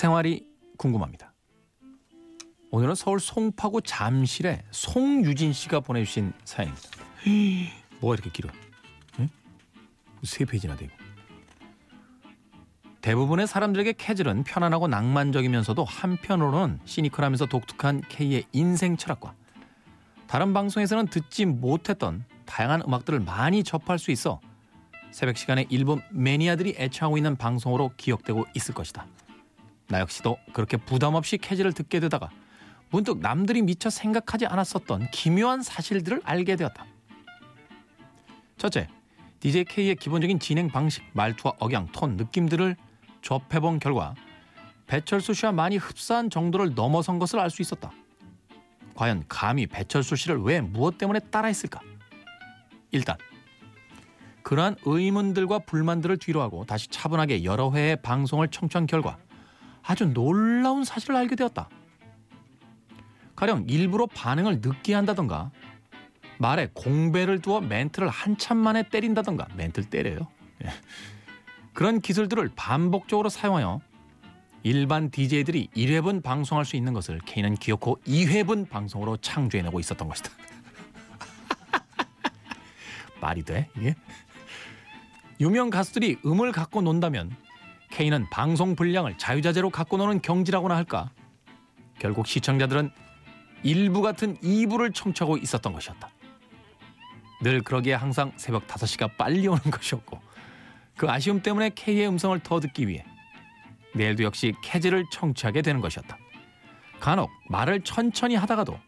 사생활이 궁금합니다. 오늘은 서울 송파구 잠실에 송유진 씨가 보내주신 사연입니다. 뭐가 이렇게 길어? 응? 세 페이지나 되고. 대부분의 사람들에게 캐즐은 편안하고 낭만적이면서도 한편으로는 시니컬하면서 독특한 K의 인생 철학과 다른 방송에서는 듣지 못했던 다양한 음악들을 많이 접할 수 있어 새벽 시간에 일본 매니아들이 애청하고 있는 방송으로 기억되고 있을 것이다. 나 역시도 그렇게 부담 없이 캐즐을 듣게 되다가 문득 남들이 미처 생각하지 않았었던 기묘한 사실들을 알게 되었다. 첫째, DJ K의 기본적인 진행 방식, 말투와 억양, 톤, 느낌들을 접해본 결과 배철수 씨와 많이 흡사한 정도를 넘어선 것을 알 수 있었다. 과연 감히 배철수 씨를 왜 무엇 때문에 따라했을까? 일단 그러한 의문들과 불만들을 뒤로하고 다시 차분하게 여러 회의 방송을 청취한 결과 아주 놀라운 사실을 알게 되었다. 가령 일부러 반응을 늦게 한다던가 말에 공배를 두어 멘트를 한참 만에 때린다던가 멘트를 때려요. 예. 그런 기술들을 반복적으로 사용하여 일반 DJ들이 1회분 방송할 수 있는 것을 K는 기어코 2회분 방송으로 창조해내고 있었던 것이다. 말이 돼 이게? 유명 가수들이 음을 갖고 논다면 K는 방송 분량을 자유자재로 갖고 노는 경지라고나 할까? 결국 시청자들은 일부 같은 2부를 청취하고 있었던 것이었다. 늘 그러기에 항상 새벽 5시가 빨리 오는 것이었고 그 아쉬움 때문에 K의 음성을 더 듣기 위해 내일도 역시 캐즈를 청취하게 되는 것이었다. 간혹 말을 천천히 하다가도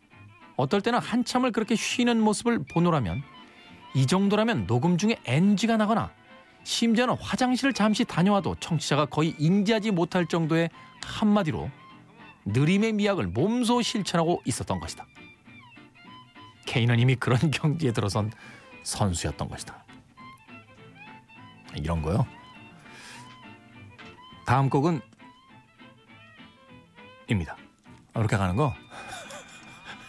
어떨 때는 한참을 그렇게 쉬는 모습을 보노라면 이 정도라면 녹음 중에 NG가 나거나 심지어는 화장실을 잠시 다녀와도 청취자가 거의 인지하지 못할 정도의 한마디로 느림의 미학을 몸소 실천하고 있었던 것이다. 케인은 이미 그런 경지에 들어선 선수였던 것이다. 이런 거요. 다음 곡은 입니다. 이렇게 가는 거.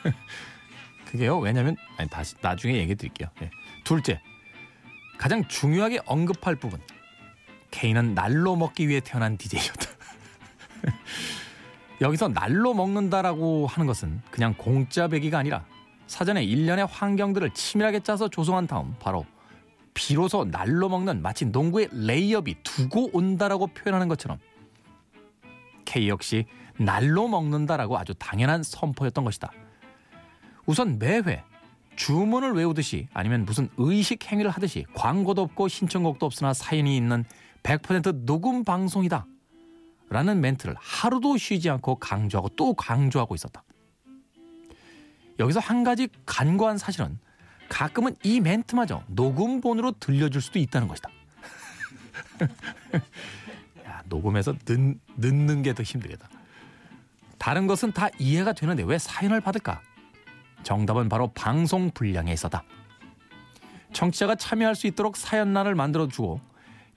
그게요. 왜냐면 아니 다시 나중에 얘기해 드릴게요. 네. 둘째. 가장 중요하게 언급할 부분. K는 날로 먹기 위해 태어난 DJ였다. 여기서 날로 먹는다라고 하는 것은 그냥 공짜 배기가 아니라 사전에 일련의 환경들을 치밀하게 짜서 조성한 다음 바로 비로소 날로 먹는 마치 농구의 레이업이 두고 온다라고 표현하는 것처럼 K 역시 날로 먹는다라고 아주 당연한 선포였던 것이다. 우선 매회 주문을 외우듯이 아니면 무슨 의식 행위를 하듯이 광고도 없고 신청곡도 없으나 사연이 있는 100% 녹음 방송이다. 라는 멘트를 하루도 쉬지 않고 강조하고 또 강조하고 있었다. 여기서 한 가지 간과한 사실은 가끔은 이 멘트마저 녹음본으로 들려줄 수도 있다는 것이다. 야, 녹음해서 넣, 넣는 게 더 힘들겠다. 다른 것은 다 이해가 되는데 왜 사연을 받을까? 정답은 바로 방송 분량에 있었다. 청취자가 참여할 수 있도록 사연란을 만들어주고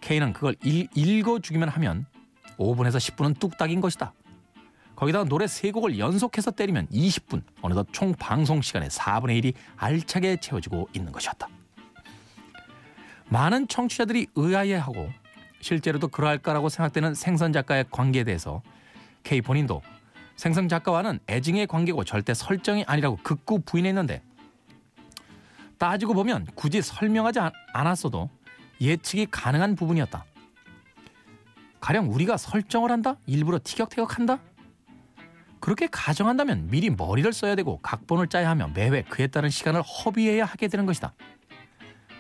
K는 그걸 일, 읽어주기만 하면 5분에서 10분은 뚝딱인 것이다. 거기다가 노래 3곡을 연속해서 때리면 20분, 어느덧 총 방송 시간의 4분의 1이 알차게 채워지고 있는 것이었다. 많은 청취자들이 의아해하고 실제로도 그러할까라고 생각되는 생선 작가의 관계에 대해서 K 본인도 생선 작가와는 애증의 관계고 절대 설정이 아니라고 극구 부인했는데 따지고 보면 굳이 설명하지 않았어도 예측이 가능한 부분이었다. 가령 우리가 설정을 한다? 일부러 티격태격한다? 그렇게 가정한다면 미리 머리를 써야 되고 각본을 짜야 하며 매회 그에 따른 시간을 허비해야 하게 되는 것이다.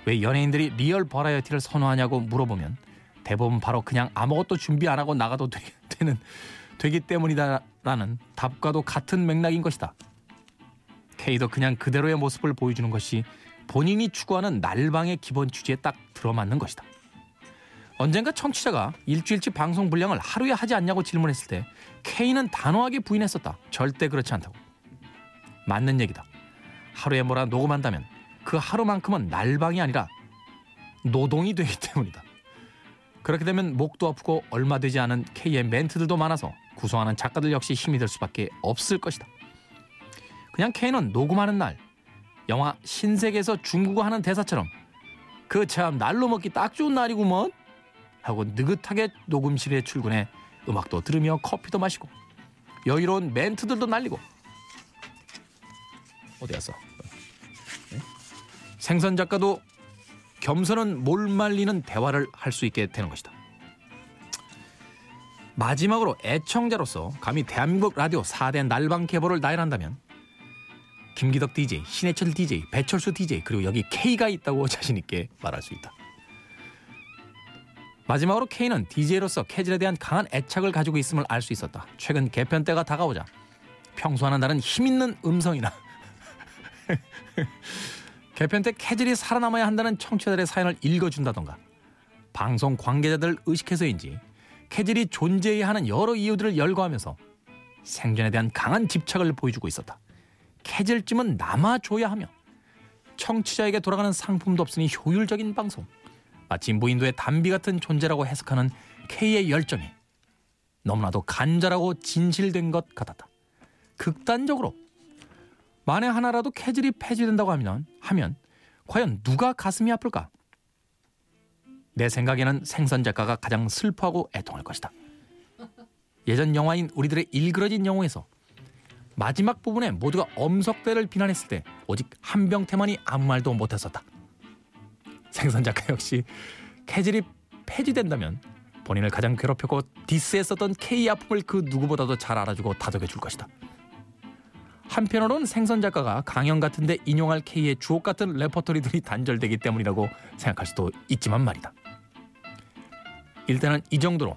왜 연예인들이 리얼 버라이어티를 선호하냐고 물어보면 대부분 바로 그냥 아무것도 준비 안 하고 나가도 되, 는 되기 때문이다라는 답과도 같은 맥락인 것이다. K도 그냥 그대로의 모습을 보여주는 것이 본인이 추구하는 날방의 기본 취지에 딱 들어맞는 것이다. 언젠가 청취자가 일주일치 방송 분량을 하루에 하지 않냐고 질문했을 때 K는 단호하게 부인했었다. 절대 그렇지 않다고. 맞는 얘기다. 하루에 뭐라 녹음한다면 그 하루만큼은 날방이 아니라 노동이 되기 때문이다. 그렇게 되면 목도 아프고 얼마 되지 않은 K의 멘트들도 많아서 구성하는 작가들 역시 힘이 될 수밖에 없을 것이다. 그냥 K는 녹음하는 날 영화 신세계에서 중국어 하는 대사처럼 그 참 날로 먹기 딱 좋은 날이구먼 하고 느긋하게 녹음실에 출근해 음악도 들으며 커피도 마시고 여유로운 멘트들도 날리고 어디 갔어? 네? 생선 작가도 겸손은 못 말리는 대화를 할 수 있게 되는 것이다. 마지막으로 애청자로서 감히 대한민국 라디오 4대 날방 계보를 나열한다면 김기덕 DJ, 신해철 DJ, 배철수 DJ 그리고 여기 K가 있다고 자신 있게 말할 수 있다. 마지막으로 K는 DJ로서 캐즐에 대한 강한 애착을 가지고 있음을 알 수 있었다. 최근 개편 때가 다가오자 평소와는 다른 힘 있는 음성이나 개편 때 캐즐이 살아남아야 한다는 청취자들의 사연을 읽어준다던가 방송 관계자들 의식해서인지 캐즐이 존재해야 하는 여러 이유들을 열거하면서 생존에 대한 강한 집착을 보여주고 있었다. 캐즐쯤은 남아줘야 하며 청취자에게 돌아가는 상품도 없으니 효율적인 방송 마치 무인도의 담비 같은 존재라고 해석하는 K의 열정이 너무나도 간절하고 진실된 것 같았다. 극단적으로 만에 하나라도 캐즐이 폐지된다고 하면 하면 과연 누가 가슴이 아플까? 내 생각에는 생선 작가가 가장 슬퍼하고 애통할 것이다. 예전 영화인 우리들의 일그러진 영웅에서 마지막 부분에 모두가 엄석대를 비난했을 때 오직 한병태만이 아무 말도 못했었다. 생선 작가 역시 캐즐이 폐지된다면 본인을 가장 괴롭혔고 디스했었던 K 아픔을 그 누구보다도 잘 알아주고 다독여 줄 것이다. 한편으로는 생선 작가가 강연 같은데 인용할 K의 주옥 같은 레퍼토리들이 단절되기 때문이라고 생각할 수도 있지만 말이다. 일단은 이 정도로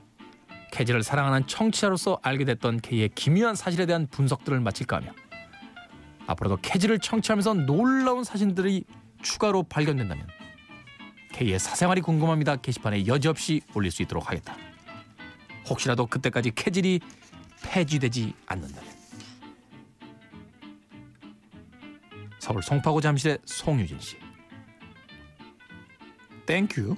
캐지를 사랑하는 청취자로서 알게 됐던 K의 기묘한 사실에 대한 분석들을 마칠까 하며 앞으로도 캐지를 청취하면서 놀라운 사실들이 추가로 발견된다면 K의 사생활이 궁금합니다 게시판에 여지없이 올릴 수 있도록 하겠다. 혹시라도 그때까지 캐질이 폐지되지 않는다면 서울 송파구 잠실의 송유진 씨. 땡큐